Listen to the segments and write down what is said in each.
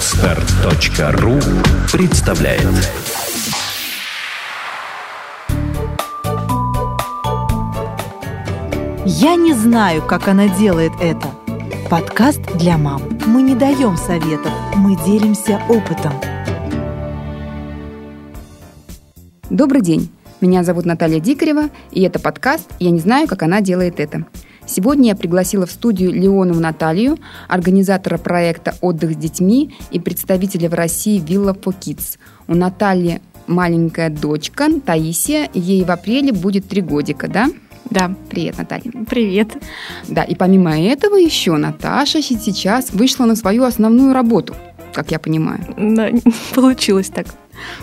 Отстар.ру представляет Я не знаю, как она делает это. Подкаст для мам. Мы не даем советов, мы делимся опытом. Добрый день. Меня зовут Наталья Дикарева, и это подкаст «Я не знаю, как она делает это». Сегодня я пригласила в студию Леонову Наталью, организатора проекта «Отдых с детьми» и представителя в России «Villa for Kids». У Натальи маленькая дочка Таисия, ей в апреле будет три годика, да? Да. Привет, Наталья. Привет. Да, и помимо этого еще Наташа сейчас вышла на свою основную работу, как я понимаю. Да, получилось так.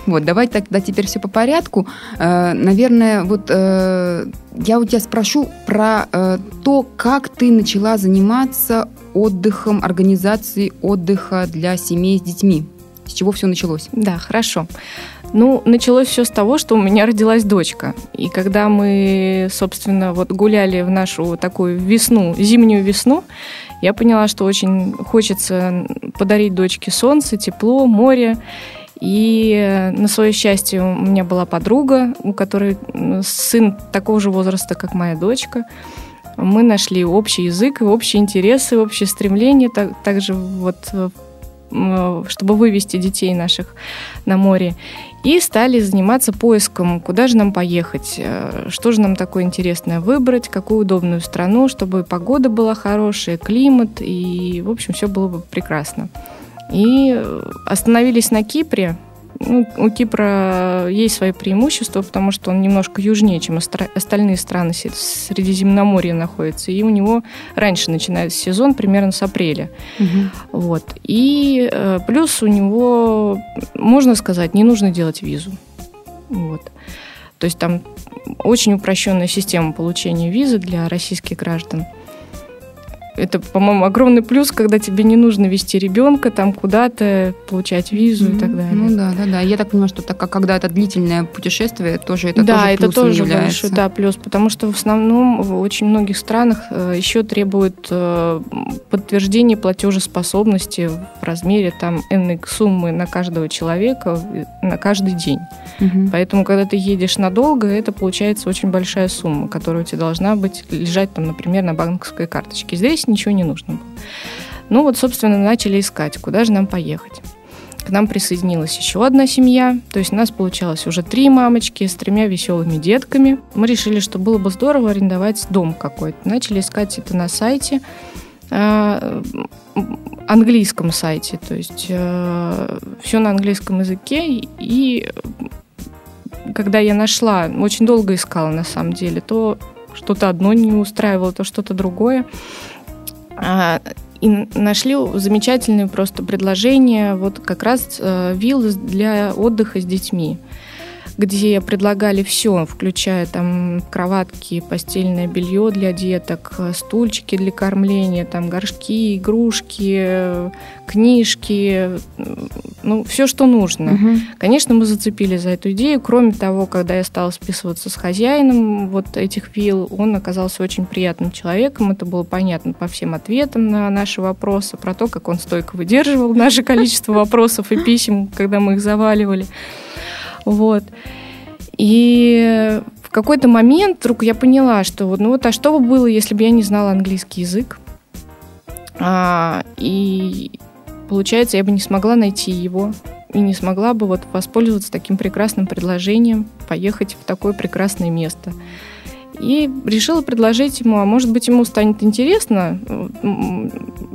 Вот, давай тогда теперь все по порядку. Э, наверное, вот э, я у тебя спрошу про э, то, как ты начала заниматься отдыхом, организацией отдыха для семей с детьми. С чего все началось? Да, хорошо. Ну, началось все с того, что у меня родилась дочка. И когда мы, собственно, вот гуляли в нашу такую весну, зимнюю весну, я поняла, что очень хочется подарить дочке солнце, тепло, море. И на свое счастье у меня была подруга, у которой сын такого же возраста, как моя дочка. Мы нашли общий язык, общие интересы, общие стремления, так, также вот чтобы вывести детей наших на море. И стали заниматься поиском, куда же нам поехать, э, что же нам такое интересное выбрать, какую удобную страну, чтобы погода была хорошая, климат, и, в общем, все было бы прекрасно. И остановились на Кипре. Ну, у Кипра есть свои преимущества, потому что он немножко южнее, чем остальные страны Средиземноморья находятся. И у него раньше начинается сезон, примерно с апреля. Угу. Вот. И э, плюс у него, можно сказать, не нужно делать визу. Вот. То есть там очень упрощенная система получения визы для российских граждан. Это, по-моему, огромный плюс, когда тебе не нужно вести ребенка там куда-то, получать визу mm-hmm. и так далее. Ну да, да, да. Я так понимаю, что так как когда это длительное путешествие, тоже это да, тоже это тоже является. большой да, плюс, потому что в основном в очень многих странах э, еще требуют э, подтверждения платежеспособности в размере там энной суммы на каждого человека на каждый день. Mm-hmm. Поэтому, когда ты едешь надолго, это получается очень большая сумма, которая у тебя должна быть лежать там, например, на банковской карточке. Здесь ничего не нужно было. Ну вот, собственно, начали искать, куда же нам поехать. К нам присоединилась еще одна семья, то есть у нас получалось уже три мамочки с тремя веселыми детками. Мы решили, что было бы здорово арендовать дом какой-то. Начали искать это на сайте, э, английском сайте, то есть э, все на английском языке. И когда я нашла, очень долго искала на самом деле, то что-то одно не устраивало, то что-то другое. И нашли замечательное просто предложение, вот как раз э, виллы для отдыха с детьми где предлагали все, включая там кроватки, постельное белье для деток, стульчики для кормления, там горшки, игрушки, книжки, ну, все, что нужно. Угу. Конечно, мы зацепили за эту идею. Кроме того, когда я стала списываться с хозяином вот этих вилл, он оказался очень приятным человеком. Это было понятно по всем ответам на наши вопросы, про то, как он стойко выдерживал наше количество вопросов и писем, когда мы их заваливали. Вот. И в какой-то момент вдруг я поняла, что вот, ну вот, а что бы было, если бы я не знала английский язык? А, и получается, я бы не смогла найти его и не смогла бы вот воспользоваться таким прекрасным предложением поехать в такое прекрасное место. И решила предложить ему, а может быть, ему станет интересно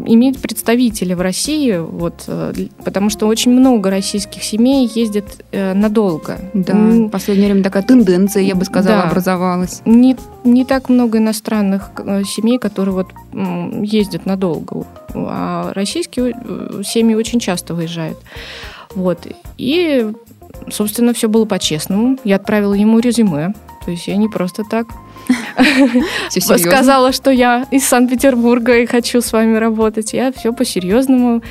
иметь представителя в России, вот, э, потому что очень много российских семей ездят э, надолго. Да, в последнее время такая тенденция, я бы сказала, да. образовалась. Не, не так много иностранных э, семей, которые вот ездят надолго, а российские семьи очень часто выезжают. Вот. И, собственно, все было по-честному. Я отправила ему резюме. То есть я не просто так сказала, что я из Санкт-Петербурга и хочу с вами работать. Я все по-серьезному.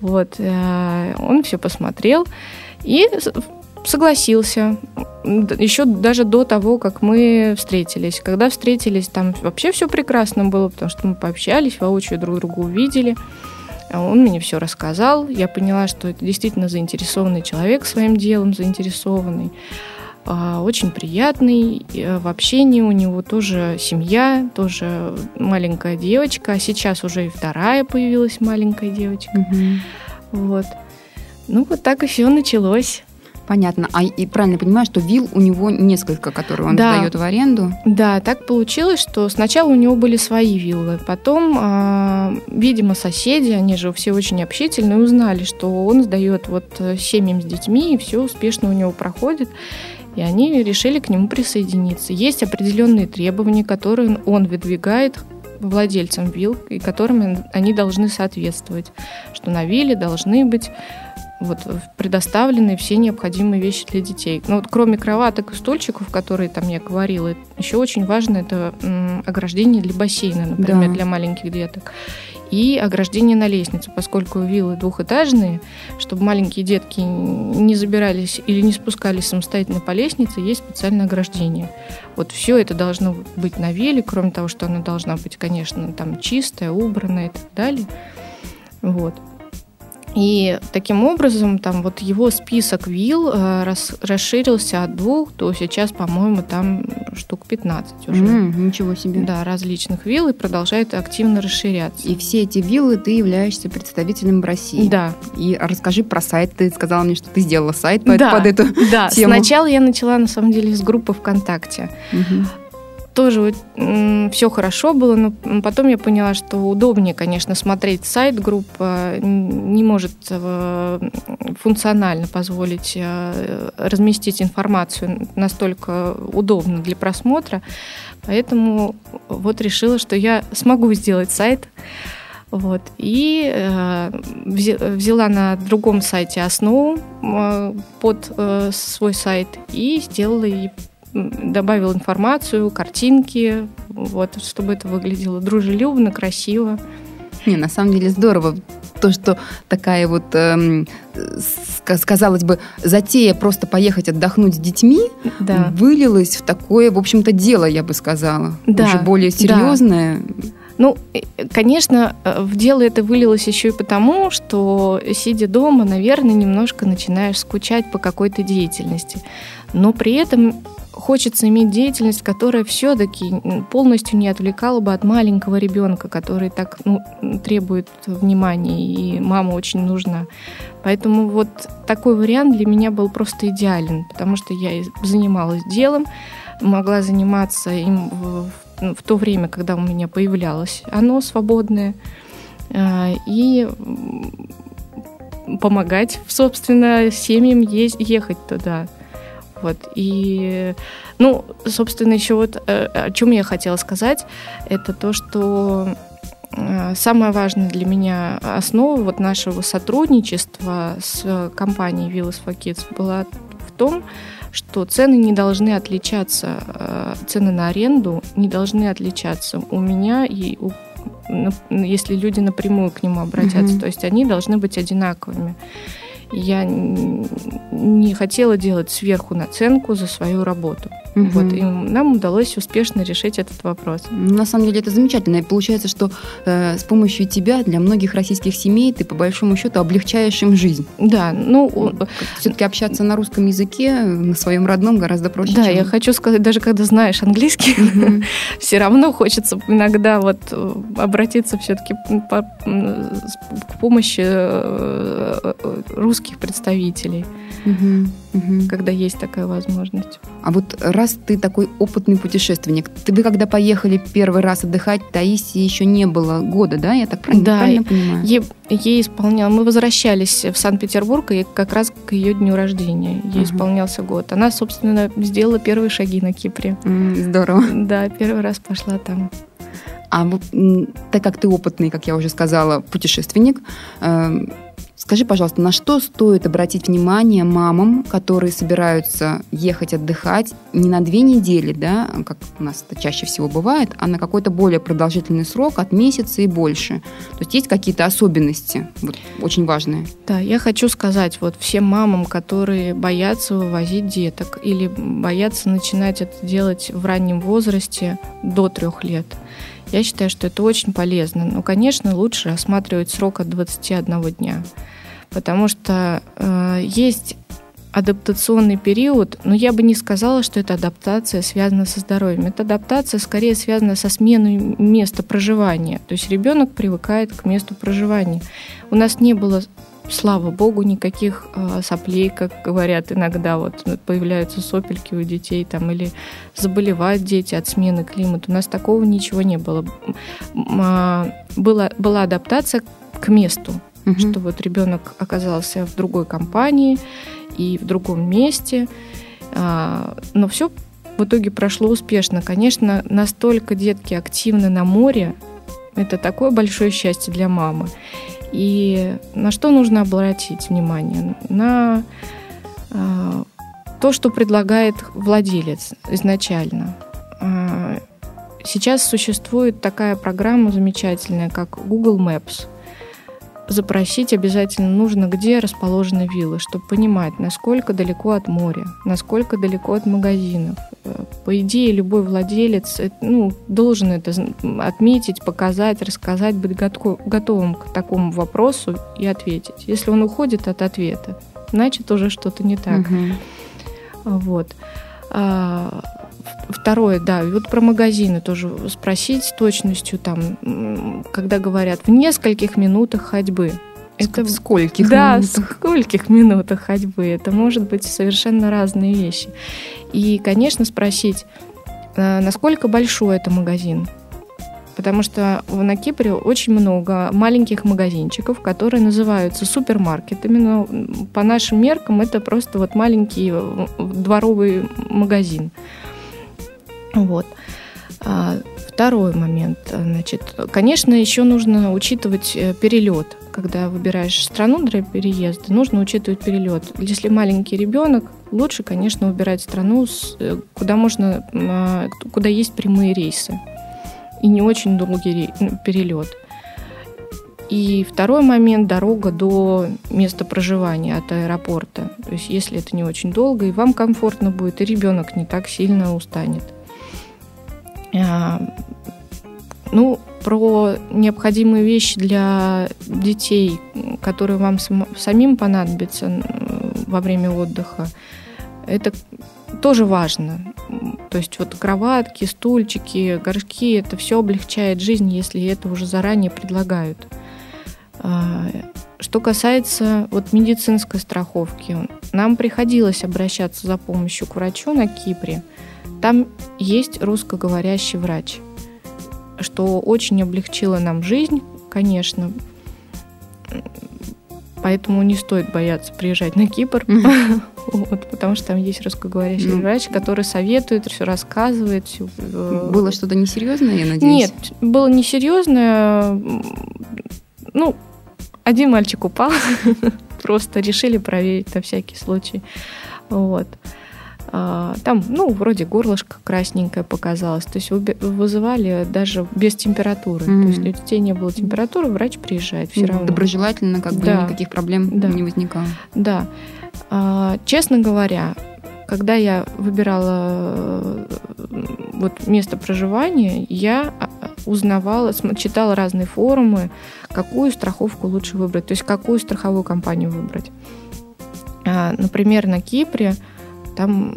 Вот. Э, он все посмотрел и согласился. Еще даже до того, как мы встретились. Когда встретились, там вообще все прекрасно было, потому что мы пообщались, воочию друг друга увидели. Он мне все рассказал. Я поняла, что это действительно заинтересованный человек своим делом, заинтересованный. А, очень приятный э, в общении. У него тоже семья, тоже маленькая девочка. А сейчас уже и вторая появилась маленькая девочка. Угу. Вот. Ну, вот так и все началось. Понятно. А и правильно понимаю, что вилл у него несколько, которые он да. сдает в аренду? Да, так получилось, что сначала у него были свои виллы, потом, э, видимо, соседи, они же все очень общительные, узнали, что он сдает вот э, семьям с детьми, и все успешно у него проходит. И они решили к нему присоединиться. Есть определенные требования, которые он выдвигает владельцам вилл, и которым они должны соответствовать, что на вилле должны быть вот, предоставлены все необходимые вещи для детей. Но вот кроме кроваток и стульчиков, которые там я говорила, еще очень важно это ограждение для бассейна, например, да. для маленьких деток. И ограждение на лестнице, поскольку виллы двухэтажные, чтобы маленькие детки не забирались или не спускались самостоятельно по лестнице, есть специальное ограждение. Вот все это должно быть на вилле, кроме того, что она должна быть, конечно, там чистая, убранная и так далее. Вот. И таким образом, там вот его список вилл э, рас, расширился от двух до сейчас, по-моему, там штук 15 уже. Mm, ничего себе. Да, различных вилл и продолжает активно расширяться. И все эти виллы ты являешься представителем в России. Да. И расскажи про сайт. Ты сказала мне, что ты сделала сайт под, да, под эту да. тему. Сначала я начала, на самом деле, с группы ВКонтакте. Угу тоже все хорошо было, но потом я поняла, что удобнее, конечно, смотреть сайт группа не может э, функционально позволить э, разместить информацию настолько удобно для просмотра, поэтому вот решила, что я смогу сделать сайт. Вот. И э, взяла на другом сайте основу э, под э, свой сайт и сделала и добавил информацию, картинки, вот, чтобы это выглядело дружелюбно, красиво. Не, на самом деле здорово. То, что такая вот, эм, казалось бы, затея просто поехать отдохнуть с детьми, да. вылилась в такое, в общем-то, дело, я бы сказала. Да. Уже более серьезное. Да. Ну, конечно, э, в дело это вылилось еще и потому, что, сидя дома, наверное, немножко начинаешь скучать по какой-то деятельности. Но при этом хочется иметь деятельность, которая все-таки полностью не отвлекала бы от маленького ребенка, который так ну, требует внимания, и мама очень нужна. Поэтому вот такой вариант для меня был просто идеален, потому что я занималась делом, могла заниматься им в, в то время, когда у меня появлялось оно свободное, а, и помогать, собственно, семьям ехать туда. Вот. И, ну, собственно, еще вот э, о чем я хотела сказать, это то, что э, самое важное для меня основа вот нашего сотрудничества с компанией Villas for Kids была в том, что цены не должны отличаться, э, цены на аренду не должны отличаться у меня и у если люди напрямую к нему обратятся, mm-hmm. то есть они должны быть одинаковыми. Я не хотела делать сверху наценку за свою работу. Угу. Вот, и нам удалось успешно решить этот вопрос. На самом деле это замечательно. И получается, что э, с помощью тебя для многих российских семей ты по большому счету облегчаешь им жизнь. Да, ну все-таки общаться на русском языке на своем родном гораздо проще. Да, чем... я хочу сказать, даже когда знаешь английский, угу. все равно хочется иногда вот э, обратиться все-таки к помощи э, э, русских представителей угу, угу. когда есть такая возможность. А вот раз ты такой опытный путешественник, ты вы когда поехали первый раз отдыхать, Таисии еще не было года, да? Я так правильно, да, правильно понимаю? Ей, ей исполнял. Мы возвращались в Санкт-Петербург и как раз к ее дню рождения. Ей угу. исполнялся год. Она, собственно, сделала первые шаги на Кипре. Здорово. Да, первый раз пошла там. А так как ты опытный, как я уже сказала, путешественник, эм, Скажи, пожалуйста, на что стоит обратить внимание мамам, которые собираются ехать отдыхать не на две недели, да, как у нас это чаще всего бывает, а на какой-то более продолжительный срок, от месяца и больше? То есть есть какие-то особенности, вот, очень важные? Да, я хочу сказать вот всем мамам, которые боятся вывозить деток или боятся начинать это делать в раннем возрасте до трех лет – Я считаю, что это очень полезно. Но, конечно, лучше осматривать срок от 21 дня. Потому что э, есть адаптационный период, но я бы не сказала, что эта адаптация связана со здоровьем. Эта адаптация скорее связана со сменой места проживания. То есть ребенок привыкает к месту проживания. У нас не было слава богу, никаких э, соплей, как говорят иногда, вот появляются сопельки у детей там, или заболевают дети от смены климата. У нас такого ничего не было. А, была, была адаптация к месту, угу. что вот ребенок оказался в другой компании и в другом месте, а, но все в итоге прошло успешно. Конечно, настолько детки активны на море, это такое большое счастье для мамы. И на что нужно обратить внимание? На э, то, что предлагает владелец изначально. Э, сейчас существует такая программа замечательная, как Google Maps – запросить обязательно нужно, где расположены виллы, чтобы понимать, насколько далеко от моря, насколько далеко от магазинов. Э, по идее, любой владелец э, ну, должен это отметить, показать, рассказать, быть готовым к такому вопросу и ответить. Если он уходит от ответа, значит уже что-то не так. Угу. Вот. Второе, да, и вот про магазины тоже спросить с точностью, там, когда говорят в нескольких минутах ходьбы. Это в скольких да, минутах? в скольких минутах ходьбы. Это может быть совершенно разные вещи. И, конечно, спросить, э, насколько большой это магазин. Потому что на Кипре очень много маленьких магазинчиков, которые называются супермаркетами, но по нашим меркам это просто вот маленький э, дворовый магазин. Вот. А, второй момент. Значит, конечно, еще нужно учитывать э, перелет. Когда выбираешь страну для переезда, нужно учитывать перелет. Если маленький ребенок, лучше, конечно, выбирать страну, э, куда можно, а, куда есть прямые рейсы и не очень долгий перелет. И второй момент – дорога до места проживания от аэропорта. То есть если это не очень долго, и вам комфортно будет, и ребенок не так сильно устанет. А, ну, про необходимые вещи для детей, которые вам самим понадобятся во время отдыха, это тоже важно. То есть вот кроватки, стульчики, горшки, это все облегчает жизнь, если это уже заранее предлагают. А, что касается вот медицинской страховки, нам приходилось обращаться за помощью к врачу на Кипре – там есть русскоговорящий врач, что очень облегчило нам жизнь, конечно. Поэтому не стоит бояться приезжать на Кипр, вот, потому что там есть русскоговорящий mm-hmm. врач, который советует, все рассказывает. Все, э, было что-то несерьезное, я надеюсь? Нет, было несерьезное. Ну, один мальчик упал, просто решили проверить на всякий случай. Вот. А, там, ну, вроде горлышко красненькое показалось. То есть вызывали даже без температуры. Mm-hmm. То есть у детей не было температуры, врач приезжает все равно. Доброжелательно, как бы да. никаких проблем да. не возникало. Да. А, честно говоря, когда я выбирала вот место проживания, я а, узнавала, читала разные форумы, какую страховку лучше выбрать, то есть какую страховую компанию выбрать. Например, на Кипре там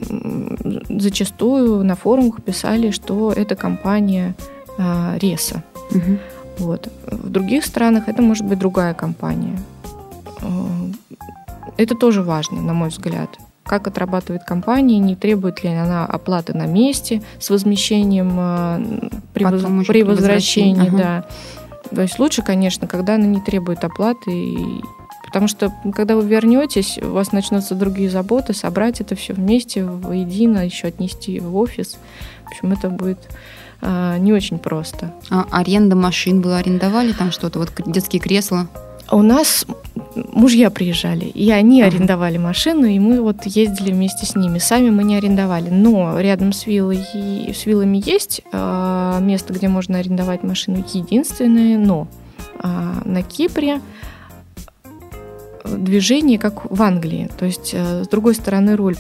зачастую на форумах писали, что это компания э, Реса. Угу. Вот. В других странах это может быть другая компания. Это тоже важно, на мой взгляд. Как отрабатывает компания, не требует ли она оплаты на месте с возмещением э, при, воз... при возвращении. Ага. Да. То есть лучше, конечно, когда она не требует оплаты и Потому что, когда вы вернетесь, у вас начнутся другие заботы, собрать это все вместе, воедино, еще отнести в офис. В общем, это будет э, не очень просто. А аренда машин вы арендовали там что-то? Вот детские кресла? У нас мужья приезжали, и они ага. арендовали машину, и мы вот ездили вместе с ними. Сами мы не арендовали, но рядом с виллой, с виллами есть э, место, где можно арендовать машину. Единственное, но э, на Кипре движение, как в Англии. То есть э, с другой стороны руль.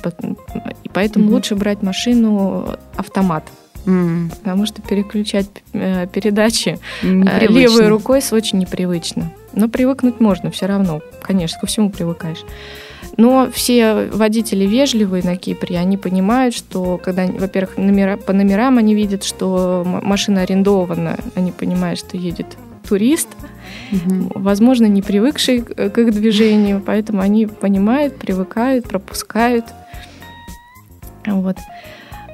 И поэтому mm-hmm. лучше брать машину автомат. М, потому что переключать э, передачи э, непривычно. левой рукой с очень непривычно. Но привыкнуть можно все равно. Конечно, ко всему привыкаешь. Но все водители вежливые на Кипре, они понимают, что когда, во-первых, номера, по номерам они видят, что машина арендована, они понимают, что едет турист, Возможно, не привыкший к их движению, поэтому они понимают, привыкают, пропускают. Вот.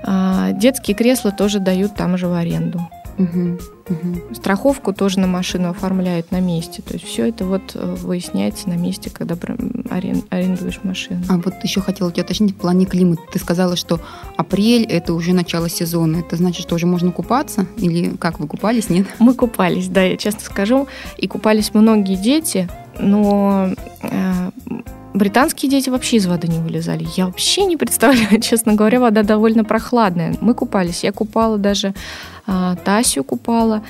А, Детские кресла тоже дают там же в аренду. Мгм. Мгм. Страховку тоже на машину оформляют на месте. То есть все это вот э, выясняется на месте, когда арен- арендуешь машину. А вот еще хотела тебя уточнить в плане климата. Ты сказала, что апрель это уже начало сезона. Это значит, что уже можно купаться? Или как вы купались, нет? Мы купались, да, я честно скажу. И купались многие дети, но э, британские дети вообще из воды не вылезали. Я вообще не представляю, честно говоря, вода довольно прохладная. Мы купались. Я купала даже а, Тасю купала.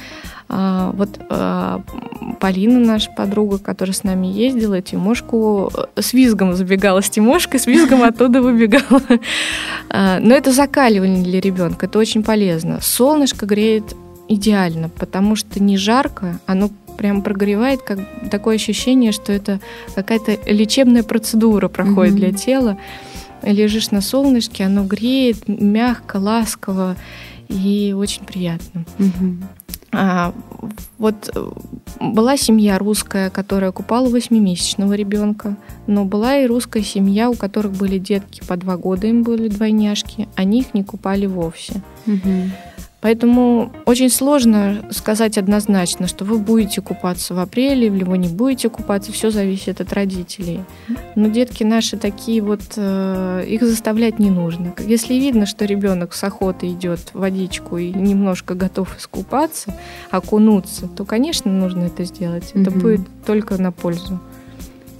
А, вот а, Полина, наша подруга, которая с нами ездила, Тимошку э, с визгом забегала с Тимошкой, с визгом оттуда выбегала. Но это закаливание для ребенка, это очень полезно. Солнышко греет идеально, потому что не жарко, оно прям прогревает, как такое ощущение, что это какая-то лечебная процедура проходит Мгм. для тела. Лежишь на солнышке, оно греет мягко, ласково и очень приятно. Мгм. А, вот э, была семья русская, которая купала восьмимесячного ребенка, но была и русская семья, у которых были детки по два года, им были двойняшки, они их не купали вовсе. Мгм. Поэтому очень сложно сказать однозначно, что вы будете купаться в апреле, или вы не будете купаться, все зависит от родителей. Но детки наши такие вот, э, их заставлять не нужно. Если видно, что ребенок с охотой идет в водичку и немножко готов искупаться, окунуться, то, конечно, нужно это сделать. Это Мгм. будет только на пользу.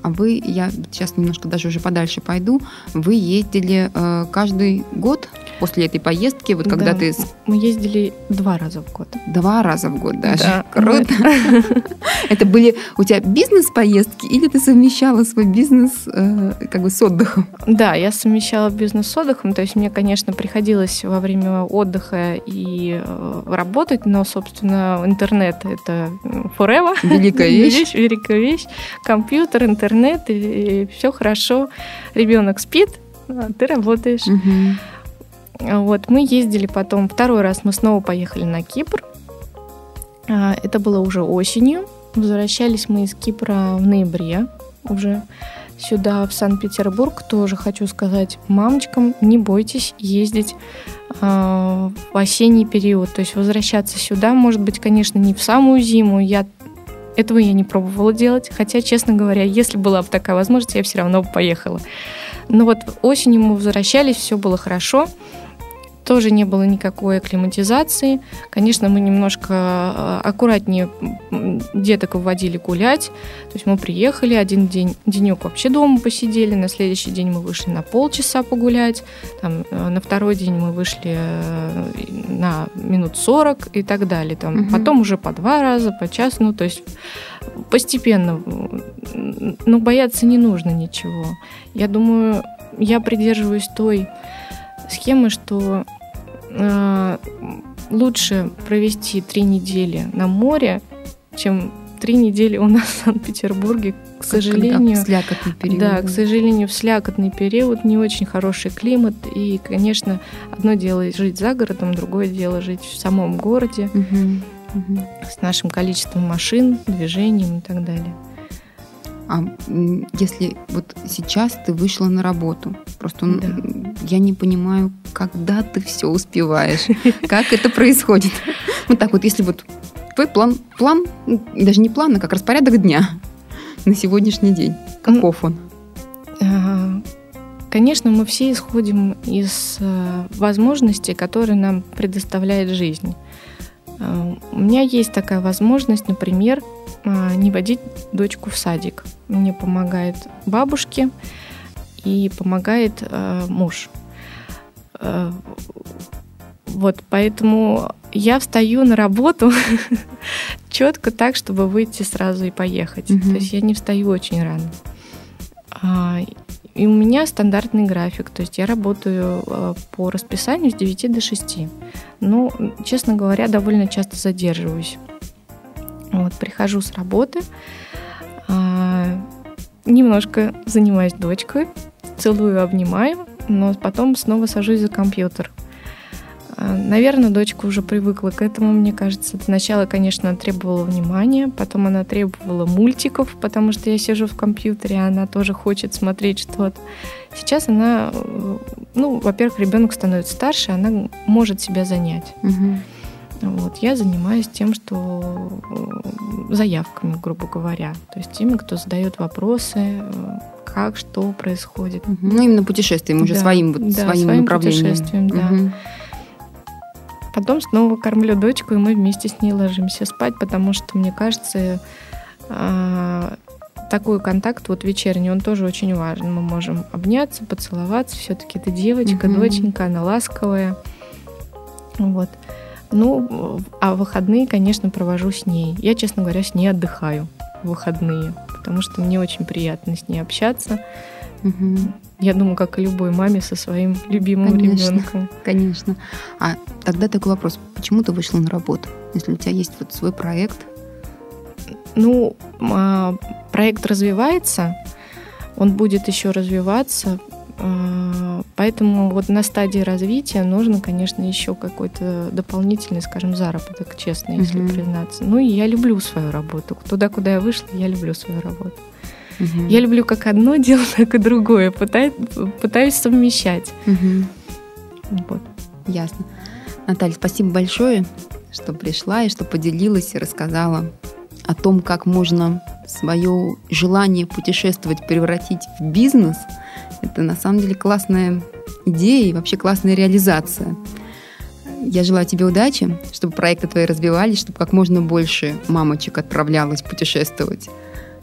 А вы, я сейчас немножко даже уже подальше пойду, вы ездили э, каждый год после этой поездки, вот когда Да. ты Мы ездили два раза в год. два раза в год даже. Да. Круто. Это были у тебя бизнес-поездки или ты совмещала свой бизнес э, как бы с отдыхом? Да, я совмещала бизнес с отдыхом, то есть мне, конечно, приходилось во время отдыха и э, работать, но, собственно, интернет — это forever. Великая вещь. великая вещь. Компьютер, интернет, и, все хорошо. Ребенок спит, а ты работаешь. Мгм. Вот, мы ездили потом, второй раз мы снова поехали на Кипр. А, Это было уже осенью. Возвращались мы из Кипра в ноябре уже сюда, в Санкт-Петербург. Тоже хочу сказать мамочкам, не бойтесь ездить а, в осенний период. То есть возвращаться сюда, может быть, конечно, не в самую зиму. Я этого я не пробовала делать. Хотя, честно говоря, если была бы такая возможность, я все равно бы поехала. Но вот осенью мы возвращались, все было хорошо. Тоже не было никакой акклиматизации. Конечно, мы немножко э, аккуратнее деток вводили гулять. То есть мы приехали, один день, денек вообще дома посидели, на следующий день мы вышли на полчаса погулять, там, э, на второй день мы вышли э, на минут 40 и так далее. Там, Мгм. Потом уже по два раза, по часу, ну, то есть постепенно. Но бояться не нужно ничего. Я думаю, я придерживаюсь той схемы, что лучше провести три недели на море, чем три недели у нас в Санкт-Петербурге, к Когда сожалению. слякотный период. Да, к сожалению, в слякотный период не очень хороший климат. И, конечно, одно дело жить за городом, другое дело жить в самом городе. Мгм. с нашим количеством машин, движением и так далее. А если вот сейчас ты вышла на работу, просто Да. я не понимаю, когда ты все успеваешь, как это происходит. Вот так вот, если вот твой план, план, даже не план, а как распорядок дня на сегодняшний день, каков он? А, Конечно, мы все исходим из э, возможностей, которые нам предоставляет жизнь. А, У меня есть такая возможность, например, не водить дочку в садик. Мне помогает бабушки и помогает э, муж. Э, Вот, поэтому я встаю на работу четко так, чтобы выйти сразу и поехать. Мгм. То есть я не встаю очень рано. А, И у меня стандартный график, то есть я работаю э, по расписанию с 9 до 6. Ну, честно говоря, довольно часто задерживаюсь. Вот, прихожу с работы, а, немножко занимаюсь дочкой, целую, обнимаю, но потом снова сажусь за компьютер. А, Наверное, дочка уже привыкла к этому, мне кажется. Сначала, конечно, требовала внимания, потом она требовала мультиков, потому что я сижу в компьютере, а она тоже хочет смотреть что-то. Сейчас она, э, ну, во-первых, ребенок становится старше, она может себя занять. Мгм. Вот, я занимаюсь тем, что э, заявками, грубо говоря, то есть теми, кто задает вопросы, э, как, что происходит. Мгм. Ну, именно путешествием, уже Да, своим, вот, да, своим, своим направлением. путешествием, да. Потом снова кормлю дочку, и мы вместе с ней ложимся спать, потому что, мне кажется, а, такой контакт вот вечерний, он тоже очень важен. Мы можем обняться, поцеловаться. Все-таки это девочка, Мгм. доченька, она ласковая. Вот. Ну, а выходные, конечно, провожу с ней. Я, честно говоря, с ней отдыхаю в выходные, потому что мне очень приятно с ней общаться. Мгм. Я думаю, как и любой маме со своим любимым Конечно. ребенком. Конечно. А тогда такой вопрос. Почему ты вышла на работу? Если у тебя есть вот свой проект. Ну, а, проект развивается, он будет еще развиваться, а, поэтому вот на стадии развития нужно, конечно, еще какой-то дополнительный, скажем, заработок, честно, если Мгм. признаться. Ну и я люблю свою работу. Туда, куда я вышла, я люблю свою работу. Мгм. Я люблю как одно дело, так и другое. Пытаюсь, пытаюсь совмещать. Мгм. Вот. Ясно. Наталья, спасибо большое, что пришла и что поделилась и рассказала о том, как можно свое желание путешествовать превратить в бизнес. Это на самом деле классная идея и вообще классная реализация. Я желаю тебе удачи, чтобы проекты твои развивались, чтобы как можно больше мамочек отправлялось путешествовать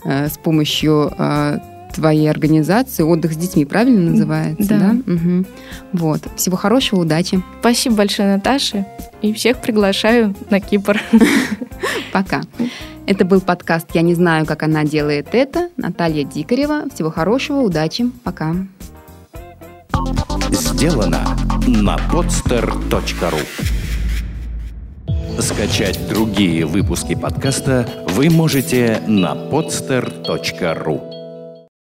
э, с помощью э, твоей организации «Отдых с детьми», правильно называется? Да. Мгм. Вот. Всего хорошего, удачи. Спасибо большое, Наташе. И всех приглашаю на Кипр. Пока. Это был подкаст «Я не знаю, как она делает это». Наталья Дикарева. Всего хорошего, удачи. Пока. Сделано на podster.ru Скачать другие выпуски подкаста вы можете на podster.ru